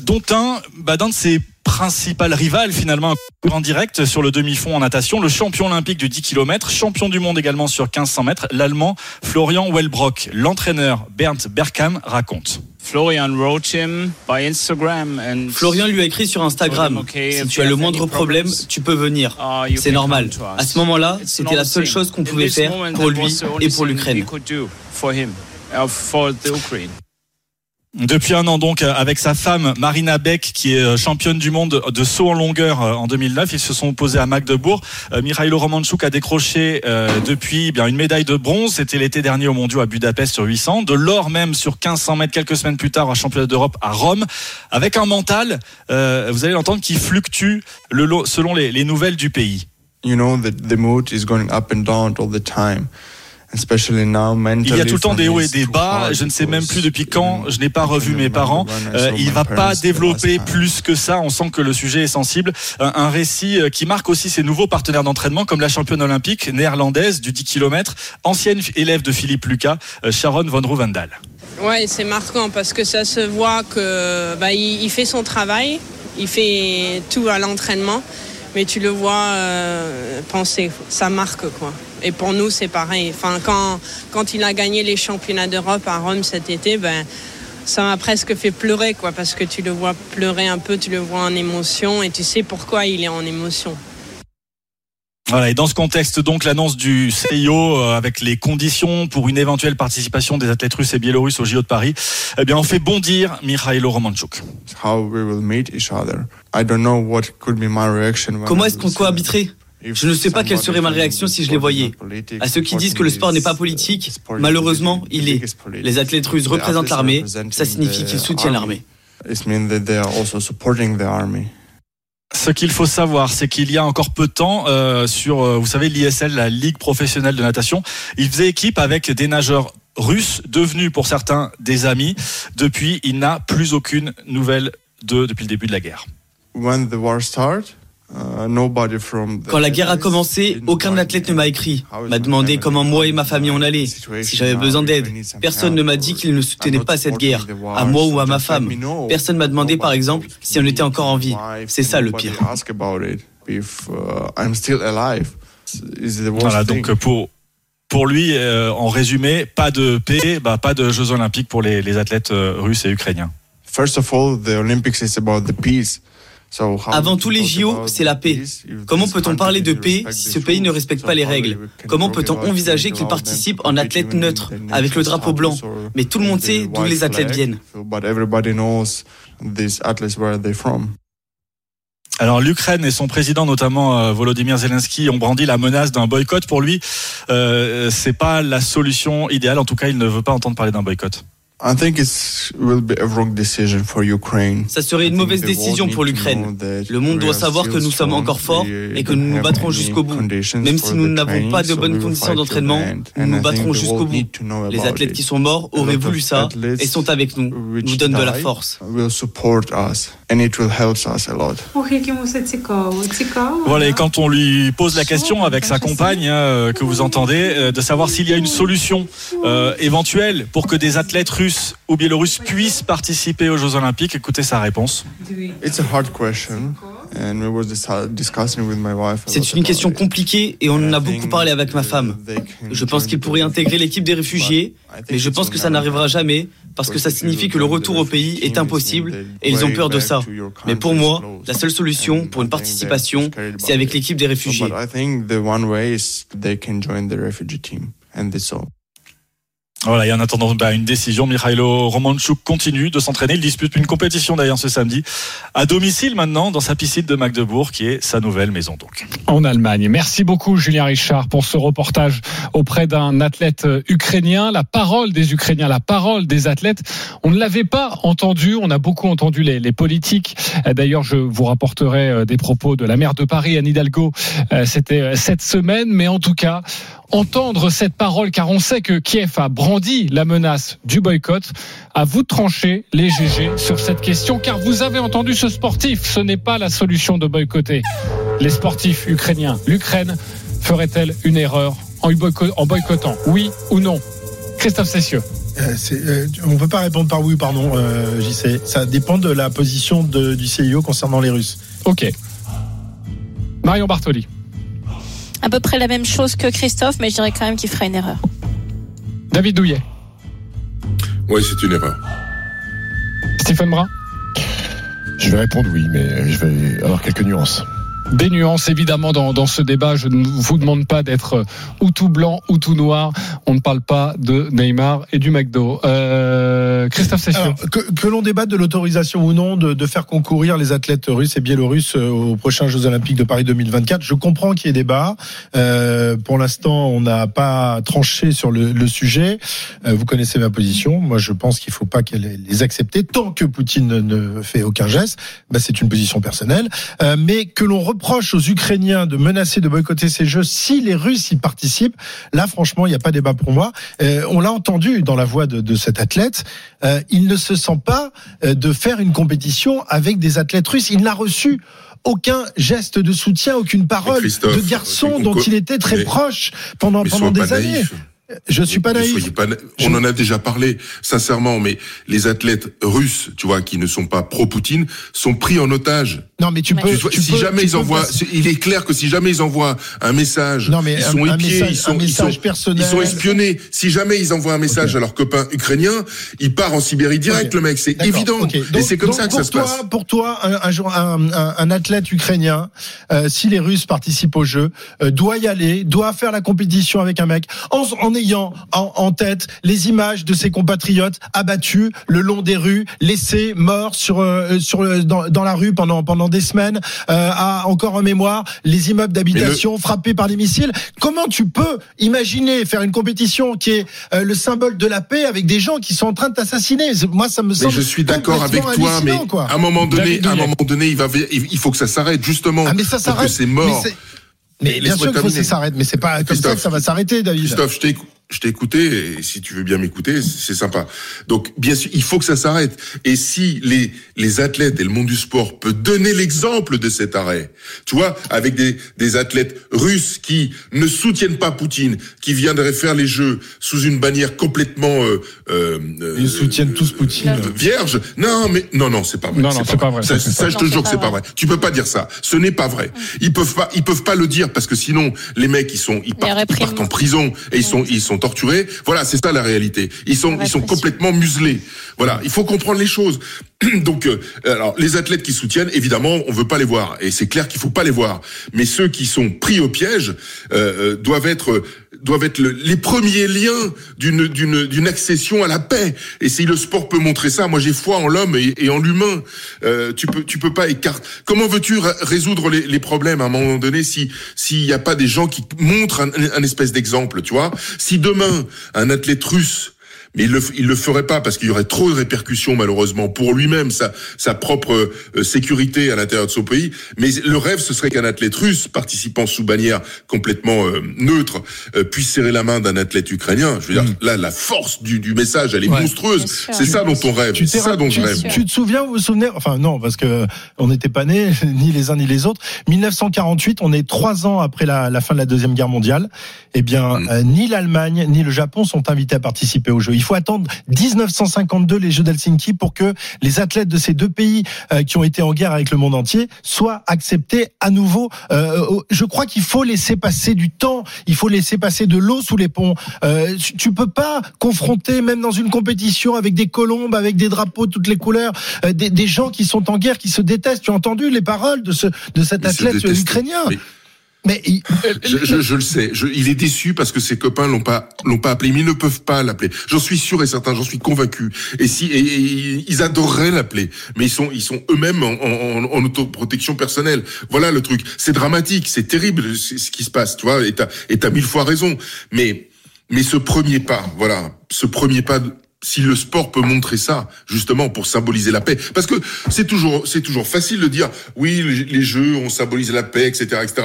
dont un bah, d'un de ses principal rival finalement en direct sur le demi-fond en natation, le champion olympique du 10 km, champion du monde également sur 1500 mètres, l'allemand Florian Wellbrock. L'entraîneur Bernd Berkham raconte. Florian lui a écrit sur Instagram Si tu as le moindre problème, tu peux venir. Uh, C'est normal. À ce moment-là, c'était la seule chose qu'on pouvait faire pour lui et pour l'Ukraine. Depuis un an donc avec sa femme Marina Beck qui est euh, championne du monde de saut en longueur euh, en 2009 ils se sont opposés à Magdebourg. Euh, Mikhailo Romanchuk a décroché depuis eh bien une médaille de bronze. C'était l'été dernier au mondiaux à Budapest sur 800 de l'or même sur 1500 mètres quelques semaines plus tard au championnat d'Europe à Rome. Avec un mental vous allez l'entendre qui fluctue le, selon les, les nouvelles du pays. You know that the mood is going up and down all the time il y a tout le temps des hauts et des bas. Je ne sais même plus depuis quand je n'ai pas revu mes parents. Euh, il va pas développer plus que ça. On sent que le sujet est sensible. Un, récit euh, qui marque aussi ses nouveaux partenaires d'entraînement, comme la championne olympique néerlandaise du 10 km, ancienne élève de Philippe Lucas, euh, Sharon von Rovendal. Ouais, c'est marquant parce que ça se voit que bah, il, fait son travail, il fait tout à l'entraînement, mais tu le vois penser, ça marque quoi. Et pour nous, c'est pareil. Enfin, quand, quand il a gagné les championnats d'Europe à Rome cet été, ben, ça m'a presque fait pleurer, quoi, parce que tu le vois pleurer un peu, tu le vois en émotion et tu sais pourquoi il est en émotion. Voilà, et dans ce contexte, donc, l'annonce du CIO euh, avec les conditions pour une éventuelle participation des athlètes russes et biélorusses au JO de Paris, eh bien, on fait bondir Mikhailo Romanchuk. Comment est-ce qu'on cohabiterait je ne sais pas quelle serait ma réaction si je les voyais. À ceux qui disent que le sport n'est pas politique, malheureusement, il est. Les athlètes russes représentent l'armée, ça signifie qu'ils soutiennent l'armée. Ce qu'il faut savoir, c'est qu'il y a encore peu de temps, euh, sur, euh, vous savez, l'ISL, la Ligue professionnelle de natation, il faisait équipe avec des nageurs russes, devenus pour certains des amis. Depuis, il n'a plus aucune nouvelle d'eux depuis le début de la guerre. Uh, Quand la guerre a commencé, aucun athlète ne m'a écrit, m'a demandé comment moi et ma famille on allait, si j'avais besoin d'aide. Personne ne m'a dit qu'il ne soutenait pas cette guerre, à moi ou à ma femme. Personne m'a demandé par exemple si on était encore en vie. C'est ça le pire. Uh, voilà, donc pour, pour lui, euh, en résumé, pas de paix, bah, pas de Jeux Olympiques pour les, les athlètes euh, russes et ukrainiens. First of all, the Olympics is about the peace. Avant tous les JO, c'est la paix. Comment peut-on parler de paix si ce pays ne respecte pas les règles? Comment peut-on envisager qu'il participe en athlète neutre, avec le drapeau blanc? Mais tout le monde sait d'où les athlètes viennent. Alors l'Ukraine et son président, notamment euh, Volodymyr Zelensky, ont brandi la menace d'un boycott. Pour lui, euh, c'est pas la solution idéale. En tout cas, il ne veut pas entendre parler d'un boycott. Ça serait une mauvaise décision pour l'Ukraine. Le monde doit savoir que nous sommes encore forts et que nous nous battrons jusqu'au bout. Même si nous n'avons pas de bonnes conditions d'entraînement, nous nous battrons jusqu'au bout. Les athlètes qui sont morts auraient voulu ça et sont avec nous, nous donnent de la force. Voilà, et quand on lui pose la question avec sa compagne hein, que vous entendez, euh, de savoir s'il y a une solution euh, éventuelle pour que des athlètes russes ou biélorusses puissent participer aux Jeux Olympiques Écoutez sa réponse. C'est une question compliquée et on en a beaucoup parlé avec ma femme. Je pense qu'ils pourraient intégrer l'équipe des réfugiés, mais je pense que ça n'arrivera jamais parce que ça signifie que le retour au pays est impossible et ils ont peur de ça. Mais pour moi, la seule solution pour une participation, c'est avec l'équipe des réfugiés. Voilà, et en attendant bah, une décision, Mikhailo Romanchuk continue de s'entraîner. Il dispute une compétition d'ailleurs ce samedi à domicile maintenant dans sa piscine de Magdebourg qui est sa nouvelle maison donc. En Allemagne. Merci beaucoup Julien Richard pour ce reportage auprès d'un athlète ukrainien. La parole des Ukrainiens, la parole des athlètes. On ne l'avait pas entendu. On a beaucoup entendu les, les politiques. D'ailleurs, je vous rapporterai euh, des propos de la maire de Paris, Anne Hidalgo. Euh, c'était cette semaine. Mais en tout cas, entendre cette parole, car on sait que Kiev a brandi la menace du boycott. À vous de trancher, les GG, sur cette question, car vous avez entendu ce sportif. Ce n'est pas la solution de boycotter les sportifs ukrainiens. L'Ukraine ferait-elle une erreur en boycottant? Oui ou non? Christophe Cessieux. Euh, euh, on ne peut pas répondre par oui ou par non, euh, JC. Ça dépend de la position de, du CIO concernant les Russes. Ok. Marion Bartoli à peu près la même chose que Christophe, mais je dirais quand même qu'il ferait une erreur. David Douillet. Oui, c'est une erreur. Stephen Brun. Je vais répondre oui, mais je vais avoir quelques nuances des nuances évidemment dans, dans, ce débat. Je ne vous demande pas d'être euh, ou tout blanc ou tout noir. On ne parle pas de Neymar et du McDo. Euh, Christophe Cessieux. Que, l'on débatte de l'autorisation ou non de, faire concourir les athlètes russes et biélorusses euh, aux prochains Jeux Olympiques de Paris 2024, je comprends qu'il y ait débat. Euh, pour l'instant, on n'a pas tranché sur le, sujet. Euh, vous connaissez ma position. Moi, je pense qu'il ne faut pas qu'elle les accepter tant que Poutine ne, ne fait aucun geste. Bah, C'est une position personnelle. Euh, mais que l'on reproche aux Ukrainiens de menacer de boycotter ces Jeux si les Russes y participent, là franchement, il n'y a pas débat pour moi. Euh, on l'a entendu dans la voix de, de cet athlète, euh, il ne se sent pas euh, de faire une compétition avec des athlètes russes. Il n'a reçu aucun geste de soutien, aucune parole de garçon dont il était très mais, proche pendant, pendant des années. Naïf. Je suis pas naïf. Pas na... On en a déjà parlé, sincèrement, mais les athlètes russes, tu vois, qui ne sont pas pro-Poutine, sont pris en otage. Non, mais tu peux. Tu vois, tu si peux, jamais tu ils peux envoient, il est clair que si jamais ils envoient un message, Non, mais ils un- sont un épiés, message- ils sont, un ils message sont, personnel. ils sont espionnés. Si jamais ils envoient un message à leurs copains ukrainiens, il part en Sibérie direct, le mec. C'est évident. ok. Et c'est comme donc ça que ça se toi, passe. Pour toi, un, un, un- un- un athlète ukrainien, euh, si les Russes participent au jeu, euh, doit y aller, doit faire la compétition avec un mec, en, en ayant en, en tête les images de ses compatriotes abattus le long des rues, laissés morts sur euh, sur le- dans, dans la rue pendant pendant des semaines, euh, a encore en mémoire les immeubles d'habitation frappés par des missiles. Comment tu peux imaginer faire une compétition qui est euh, le symbole de la paix avec des gens qui sont en train de t'assassiner? Moi, ça me Mais semble je suis d'accord avec toi, mais quoi. à un moment donné, à un moment donné, il va, il faut que ça s'arrête justement. Ah, mais ça pour s'arrête. que c'est mort. Mais bien sûr qu'il faut que ça s'arrête, mais c'est pas comme ça Christophe, que ça va s'arrêter, David. Christophe, je je t'ai écouté, et si tu veux bien m'écouter, c'est sympa. Donc, bien sûr, il faut que ça s'arrête. Et si les, les athlètes et le monde du sport peut donner l'exemple de cet arrêt, tu vois, avec des, des athlètes russes qui ne soutiennent pas Poutine, qui viendraient faire les Jeux sous une bannière complètement... Euh, euh, Ils soutiennent tous Poutine. euh, vierge. Non, mais non, non, c'est pas vrai. Non, non, c'est pas vrai, Ça, je te jure que c'est pas vrai. Tu peux pas dire ça. Ce n'est pas vrai. Ils peuvent pas, ils peuvent pas le dire parce que sinon les mecs ils sont, ils partent, ils partent en prison et ils sont, ils sont torturés. Voilà, c'est ça la réalité. Ils sont, ils sont complètement muselés. Voilà, il faut comprendre les choses. *clears throat* Donc, euh, alors les athlètes qui soutiennent, évidemment, on veut pas les voir et c'est clair qu'il faut pas les voir. Mais ceux qui sont pris au piège euh, euh, doivent être doivent être le- les premiers liens d'une d'une d'une accession à la paix. Et si le sport peut montrer ça, moi j'ai foi en l'homme et, en l'humain. Euh, tu peux tu peux pas écarter. Comment veux-tu résoudre les, les problèmes à un moment donné si s'il n'y a pas des gens qui montrent un, un espèce d'exemple, tu vois? Si demain un athlète russe mais il le, il le ferait pas parce qu'il y aurait trop de répercussions malheureusement pour lui-même, sa, sa propre euh, sécurité à l'intérieur de son pays. Mais le rêve, ce serait qu'un athlète russe, participant sous bannière complètement euh, neutre, euh, puisse serrer la main d'un athlète ukrainien. Je veux dire, là, la force du, du message, elle est Ouais. monstrueuse. C'est ça dont on rêve. C'est ça dont tu- je rêve. tu te souviens, vous vous souvenez Enfin non, parce que on n'était pas nés, *laughs* ni les uns ni les autres. 1948, on est trois ans après la, la fin de la deuxième guerre mondiale. Eh bien, Mm. euh, ni l'Allemagne ni le Japon sont invités à participer aux Jeux. Il faut attendre 1952 les Jeux d'Helsinki pour que les athlètes de ces deux pays euh, qui ont été en guerre avec le monde entier soient acceptés à nouveau. Euh, je crois qu'il faut laisser passer du temps. Il faut laisser passer de l'eau sous les ponts. Euh, tu- tu peux pas confronter, même dans une compétition, avec des colombes, avec des drapeaux de toutes les couleurs, euh, des, des gens qui sont en guerre, qui se détestent. Tu as entendu les paroles de ce de cet athlète ukrainien? Mais Je, je- je le sais. Je- il est déçu parce que ses copains l'ont pas l'ont pas appelé, mais ils ne peuvent pas l'appeler. J'en suis sûr et certain, j'en suis convaincu. Et si et, ils adoreraient l'appeler, mais ils sont ils sont eux-mêmes en, en, en autoprotection personnelle. Voilà le truc. C'est dramatique, c'est terrible ce qui se passe, tu vois. Et t'as et t'as mille fois raison. Mais mais ce premier pas, voilà, ce premier pas. si le sport peut montrer ça, justement, pour symboliser la paix, parce que c'est toujours, c'est toujours facile de dire, oui, les, jeux ont symbolisé la paix, etc., etc.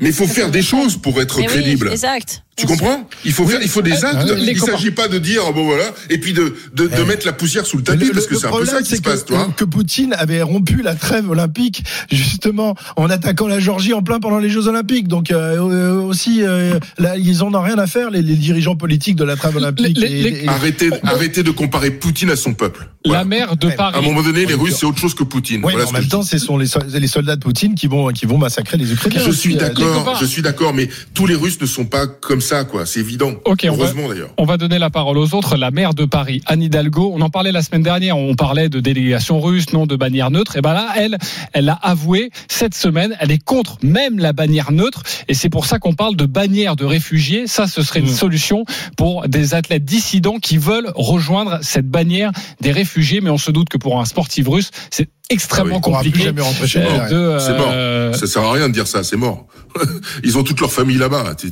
Mais il faut faire des choses pour être Mais oui, crédible. exact. Tu comprends Il faut faire, il faut des actes. les il s'agit pas de dire bon voilà et puis de de, de mettre la poussière sous le tapis Le- parce que c'est un peu ça qui se passe, que, toi. que Poutine avait rompu la trêve olympique justement en attaquant la Géorgie en plein pendant les Jeux olympiques. Donc euh, euh, aussi, euh, là, ils en ont rien à faire les, les dirigeants politiques de la trêve olympique. les- Et- les- et- Arrêtez, arrêtez de comparer Poutine à son peuple. La maire de À un Paris. moment donné, les Russes c'est autre chose que Poutine. Ouais, Voilà en même temps, ce sont les, sol- les soldats de Poutine qui vont qui vont massacrer les Ukrainiens. Je suis d'accord, je suis d'accord, mais tous les Russes ne sont pas comme ça, quoi. C'est évident. Ok, on va- Heureusement d'ailleurs. On va donner la parole aux autres. La maire de Paris, Anne Hidalgo, on en parlait la semaine dernière. On parlait de délégation russe, non de bannière neutre. Et ben là, elle, elle a avoué cette semaine, elle est contre même la bannière neutre. Et c'est pour ça qu'on parle de bannière de réfugiés. Ça, ce serait une Mm. solution pour des athlètes dissidents qui veulent rejoindre cette bannière des réfugiés. Mais on se doute que pour un sportif russe, c'est extrêmement Ah oui. Compliqué. euh, C'est mort. euh, Ça sert à rien de dire ça, c'est mort. *laughs* Ils ont toute leur famille là-bas. T'es-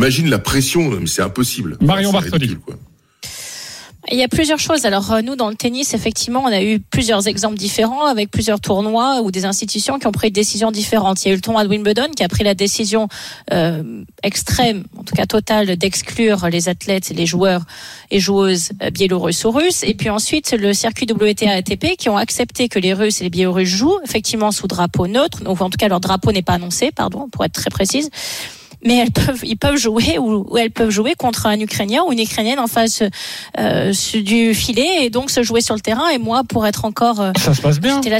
T'imagines la pression, mais c'est impossible. Marion Bartoli. Il y a plusieurs choses. Alors euh, nous, dans le tennis, effectivement, on a eu plusieurs exemples différents avec plusieurs tournois ou des institutions qui ont pris des décisions différentes. Il y a eu le tournoi de Wimbledon qui a pris la décision euh, extrême, en tout cas totale, d'exclure les athlètes et les joueurs et joueuses euh, biélorusses ou russes. Et puis ensuite, le circuit WTA ATP qui ont accepté que les Russes et les Biélorusses jouent effectivement sous drapeau neutre. Donc en tout cas, leur drapeau n'est pas annoncé, pardon, pour être très précise mais elles peuvent, ils peuvent jouer ou, ou elles peuvent jouer contre un Ukrainien ou une Ukrainienne en face euh, du filet et donc se jouer sur le terrain. Et moi, pour être encore, euh, ça se passe bien. la,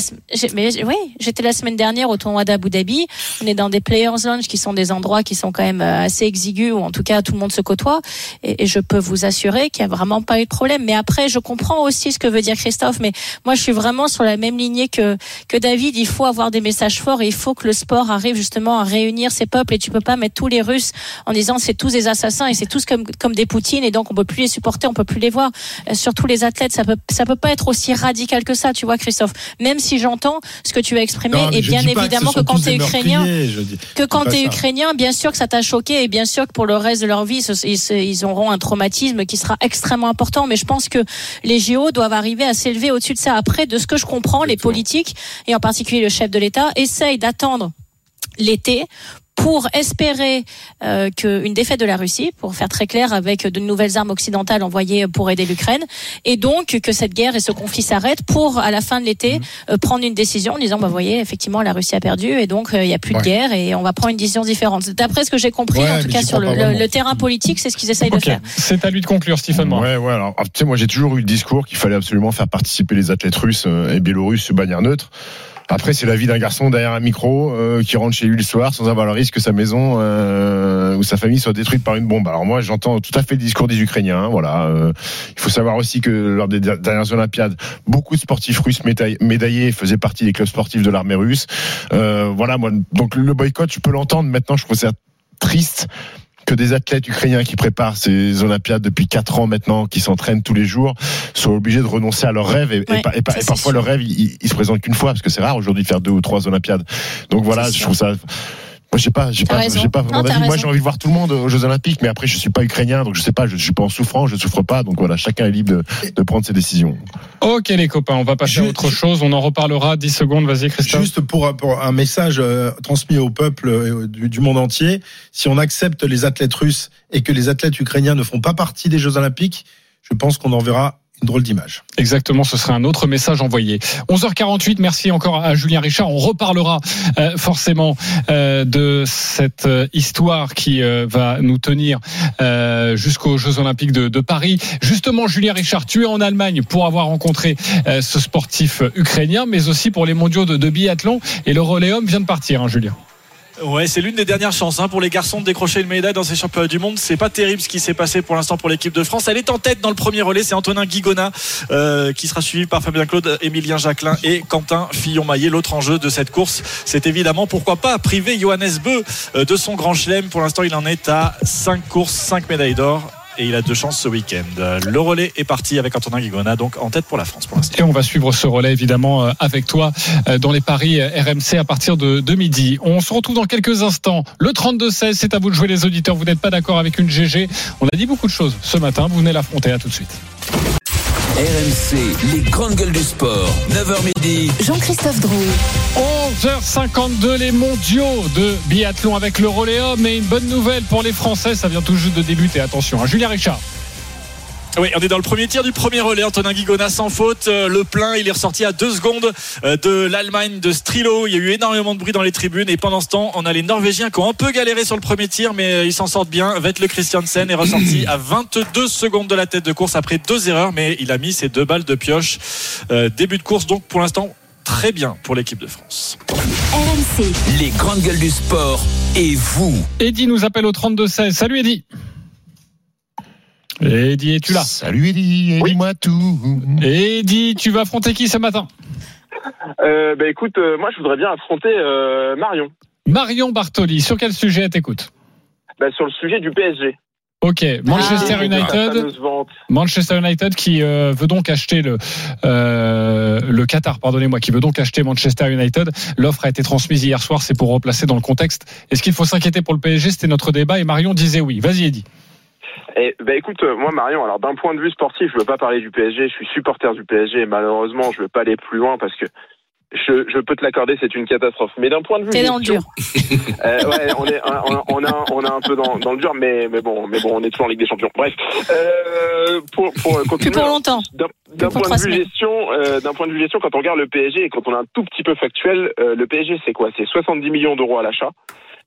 mais oui, j'étais la semaine dernière au tournoi d'Abu Dhabi. On est dans des players lounge qui sont des endroits qui sont quand même euh, assez exigus ou en tout cas tout le monde se côtoie. Et, et je peux vous assurer qu'il y a vraiment pas eu de problème. Mais après, je comprends aussi ce que veut dire Christophe. Mais moi, je suis vraiment sur la même lignée que que David. Il faut avoir des messages forts et il faut que le sport arrive justement à réunir ces peuples. Et tu peux pas mettre tous les Russes en disant c'est tous des assassins et c'est tous comme comme des Poutines et donc on peut plus les supporter, on peut plus les voir. Euh, surtout les athlètes, ça peut ça peut pas être aussi radical que ça, tu vois, Christophe. Même si j'entends ce que tu as exprimé Non, et bien évidemment que, quand tu es ukrainien, dis- que quand tu es ça. ukrainien, bien sûr que ça t'a choqué et bien sûr que pour le reste de leur vie, ils auront un traumatisme qui sera extrêmement important. Mais je pense que les JO doivent arriver à s'élever au-dessus de ça. Après, de ce que je comprends, les politiques et en particulier le chef de l'État essayent d'attendre l'été pour espérer euh, qu'une défaite de la Russie, pour faire très clair, avec de nouvelles armes occidentales envoyées pour aider l'Ukraine, et donc que cette guerre et ce conflit s'arrêtent pour, à la fin de l'été, Mhm. euh, prendre une décision en disant, bah, vous voyez, effectivement, la Russie a perdu, et donc euh, il n'y a plus Ouais. de guerre, et on va prendre une décision différente. D'après ce que j'ai compris, Ouais, en tout cas sur le, terrain politique, c'est ce qu'ils essayent de faire. c'est à lui de conclure, Stephen. Ouais, ouais. Alors, ah, tu sais, moi, j'ai toujours eu le discours qu'il fallait absolument faire participer les athlètes russes euh, et biélorusses sur bannière neutre. Après, c'est la vie d'un garçon derrière un micro euh, qui rentre chez lui le soir sans avoir le risque que sa maison euh, ou sa famille soit détruite par une bombe. Alors moi, j'entends tout à fait le discours des Ukrainiens. Voilà. Euh, il faut savoir aussi que lors des dernières Olympiades, beaucoup de sportifs russes médaillés, médaillés faisaient partie des clubs sportifs de l'armée russe. Euh, voilà. Moi, donc le boycott, je peux l'entendre. Maintenant, je trouve ça triste que des athlètes ukrainiens qui préparent ces Olympiades depuis quatre ans maintenant, qui s'entraînent tous les jours, soient obligés de renoncer à leurs rêves et, Ouais, parfois sûr. le rêve il, il se présente qu'une fois parce que c'est rare aujourd'hui de faire deux ou trois Olympiades. Donc voilà, je sûr. trouve ça. Moi, j'ai pas, j'ai pas, j'ai pas Non. Moi, j'ai envie de voir tout le monde aux Jeux Olympiques, mais après, je suis pas ukrainien, donc je sais pas, je, je suis pas en souffrance, je souffre pas, donc voilà, chacun est libre de, de prendre ses décisions. Ok les copains, on va passer à Je- autre chose. On en reparlera 10 secondes. Vas-y Christophe. Juste pour, pour un message euh, transmis au peuple euh, du, du monde entier, si on accepte les athlètes russes et que les athlètes ukrainiens ne font pas partie des Jeux Olympiques, je pense qu'on enverra Drôle d'image. Exactement, ce serait un autre message envoyé. 11h48, merci encore à Julien Richard. On reparlera euh, forcément euh, de cette euh, histoire qui va nous tenir jusqu'aux Jeux Olympiques de, Paris. Justement, Julien Richard, tu es en Allemagne pour avoir rencontré ce sportif ukrainien, mais aussi pour les mondiaux de, biathlon. Et le reléum vient de partir, hein, Julien. Ouais, c'est l'une des dernières chances hein, pour les garçons de décrocher une médaille dans ces championnats du monde. C'est pas terrible ce qui s'est passé pour l'instant pour l'équipe de France. Elle est en tête dans le premier relais. C'est Antonin Guigona euh, qui sera suivi par Fabien Claude, Émilien Jacquelin et Quentin Fillon-Maillet. L'autre enjeu de cette course, c'est évidemment pourquoi pas priver Johannes Beu euh, de son grand chelem. Pour l'instant, il en est à 5 courses, 5 médailles d'or. Et il a deux chances ce week-end. Le relais est parti avec Antonin Guigona, donc en tête pour la France pour l'instant. Et on va suivre ce relais évidemment euh, avec toi euh, dans les paris euh, RMC à partir de, de midi. On se retrouve dans quelques instants. Le 32-16, c'est à vous de jouer les auditeurs. Vous n'êtes pas d'accord avec une GG. On a dit beaucoup de choses ce matin. Vous venez l'affronter. À tout de suite. RMC, les grandes gueules du sport. 9h midi. Jean-Christophe Drouet. 11h52, les mondiaux de biathlon avec le Roléum. Et une bonne nouvelle pour les Français, ça vient tout juste de débuter. Attention, hein. Julien Richard. Oui, on est dans le premier tir du premier relais. Antonin Guigona sans faute. Euh, Le plein, il est ressorti à deux secondes euh, de l'Allemagne de Strilo. Il y a eu énormément de bruit dans les tribunes. Et pendant ce temps, on a les Norvégiens qui ont un peu galéré sur le premier tir, mais euh, ils s'en sortent bien. Vettel Christiansen est ressorti à 22 secondes de la tête de course après deux erreurs, mais il a mis ses deux balles de pioche. Euh, début de course, donc pour l'instant, très bien pour l'équipe de France. RMC. Les grandes gueules du sport et vous. Eddy nous appelle au 32-16. Salut Eddy. Eddy, es-tu là? Salut Eddy, dis-moi tout. Eddy, tu vas affronter qui ce matin? Euh, bah écoute, euh, moi je voudrais bien affronter euh, Marion. Marion Bartoli. Sur quel sujet t'écoutes? Bah, sur le sujet du PSG. Ok, Manchester Ah, United. Manchester United qui euh, veut donc acheter le euh, le Qatar, pardonnez-moi, qui veut donc acheter Manchester United. L'offre a été transmise hier soir, c'est pour replacer dans le contexte. Est-ce qu'il faut s'inquiéter pour le PSG C'était notre débat et Marion disait oui. Vas-y Eddy. Et, bah écoute, euh, moi Marion, alors d'un point de vue sportif, je veux pas parler du PSG, je suis supporter du PSG et malheureusement je veux pas aller plus loin parce que je, je peux te l'accorder, c'est une catastrophe. Mais d'un point de vue T'es dans le dur. *laughs* Euh, ouais, on est, on, a, on a un peu dans, dans le dur, mais, mais bon, mais bon, on est toujours en Ligue des Champions. Bref, euh, pour, pour. Plus pour longtemps. D'un point de vue gestion, euh, d'un point de vue gestion, quand on regarde le PSG et quand on est un tout petit peu factuel, euh, le PSG c'est quoi? C'est 70 millions d'euros à l'achat,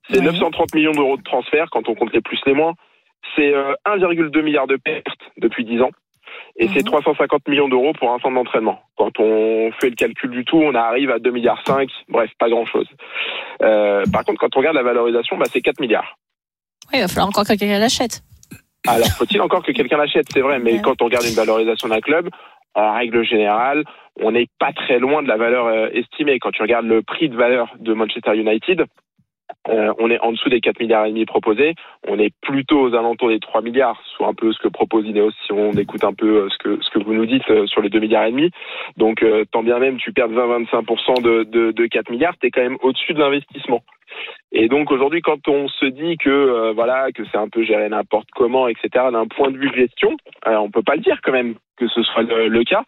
c'est 930 millions d'euros de transfert quand on compte les plus les moins, c'est euh, 1,2 milliard de pertes depuis 10 ans. Et c'est 350 millions d'euros pour un centre d'entraînement. Quand on fait le calcul du tout, on arrive à 2 milliards 5. Bref, pas grand chose. Euh, par contre, quand on regarde la valorisation, bah, c'est 4 milliards. Oui, il va falloir encore que quelqu'un l'achète. Alors, faut-il encore que quelqu'un l'achète, c'est vrai, mais quand on regarde une valorisation d'un club, en règle générale, on n'est pas très loin de la valeur euh, estimée. Quand tu regardes le prix de valeur de Manchester United, euh, on est en dessous des 4 milliards et demi proposés. On est plutôt aux alentours des 3 milliards, soit un peu ce que propose Ineos si on écoute un peu euh, ce que ce que vous nous dites euh, sur les 2 milliards et demi. Donc, euh, tant bien même tu perds 20-25% de, de, de 4 milliards, tu es quand même au-dessus de l'investissement. Et donc aujourd'hui, quand on se dit que euh, voilà que c'est un peu géré n'importe comment, etc. D'un point de vue gestion, euh, on peut pas le dire quand même que ce soit le, le cas.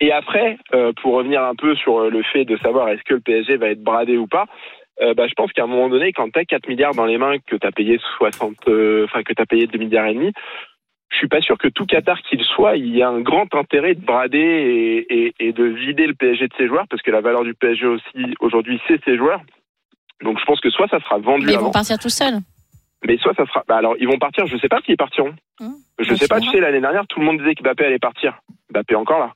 Et après, pour revenir un peu sur le fait de savoir est-ce que le PSG va être bradé ou pas, euh, bah, je pense qu'à un moment donné, quand tu as 4 milliards dans les mains, que tu as payé 60, euh, enfin que tu as payé 2 milliards et demi, je suis pas sûr que tout Qatar qu'il soit, il y a un grand intérêt de brader et, et, et de vider le PSG de ses joueurs, parce que la valeur du PSG aussi aujourd'hui, c'est ses joueurs. Donc je pense que soit ça sera vendu Mais ils avant, vont partir tout seuls. mais soit ça sera. Bah alors ils vont partir. Je sais pas s'ils partiront. Je bah, sais pas. tu sais l'année dernière, tout le monde disait que Mbappé allait partir. Mbappé encore là.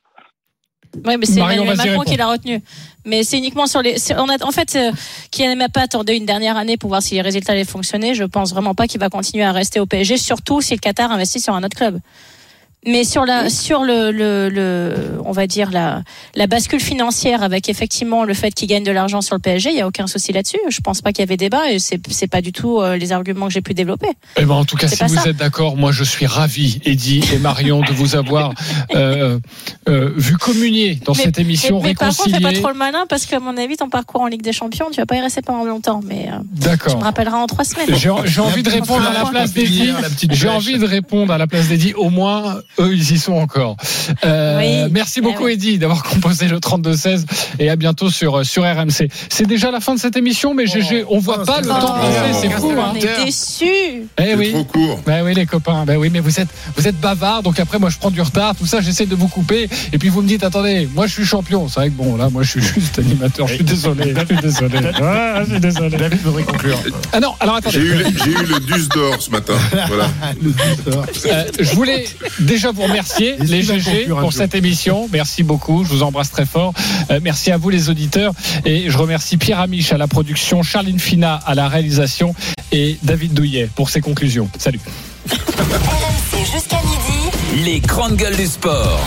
Oui, mais c'est Emmanuel Macron qui l'a retenu. Mais c'est uniquement sur les. On a, en fait, euh, Kylian Mbappé attendait une dernière année pour voir si les résultats allaient fonctionner. Je pense vraiment pas qu'il va continuer à rester au PSG, surtout si le Qatar investit sur un autre club. Mais sur la, sur le, le, le, on va dire la, la bascule financière avec effectivement le fait qu'il gagne de l'argent sur le PSG, il y a aucun souci là-dessus. Je pense pas qu'il y avait débat et c'est, c'est pas du tout euh, les arguments que j'ai pu développer. Eh ben, en tout cas, si vous ça. êtes d'accord, moi je suis ravi, Eddy et Marion, de vous avoir *laughs* euh, euh, vu communier dans cette émission, mais, mais par contre, fais pas trop le malin parce qu'à mon avis, ton parcours en Ligue des Champions, tu vas pas y rester pendant longtemps. Mais euh, D'accord. tu me rappelleras en trois semaines. J'ai j'ai envie de répondre à la place d'Eddy. J'ai envie de répondre à la place d'Eddy. Au moins, Eux, ils y sont encore. Euh, Oui. Merci Eh beaucoup, oui. Eddy, d'avoir *laughs* composé le 32-16 et à bientôt sur, sur RMC. C'est déjà la fin de cette émission, mais GG, on voit pas le Oh, temps passer, c'est fou. On Hein. est déçus. Eh oui. trop court. Ben oui, les copains. Ben oui, mais vous êtes, vous êtes bavards. Donc après, moi, je prends du retard. Tout ça, j'essaie de vous couper. Et puis vous me dites, attendez, moi, je suis champion. C'est vrai que bon, là, moi, je suis *laughs* juste animateur. Je suis désolé. Je suis désolé. *laughs* Ouais, je suis désolé. David voudrait conclure. Ah non, alors attendez. J'ai eu, le- eu le Deuce d'or ce matin. Voilà. Euh, je voulais déjà vous remercier, les GG, pour cette émission. Merci beaucoup. Je vous embrasse très fort. Euh, merci à vous, les auditeurs. Et je remercie Pierre Amiche à la production, Charline Fina à la réalisation et David Douillet pour ses conclusions. Salut. RMC jusqu'à midi. Les grandes gueules du sport.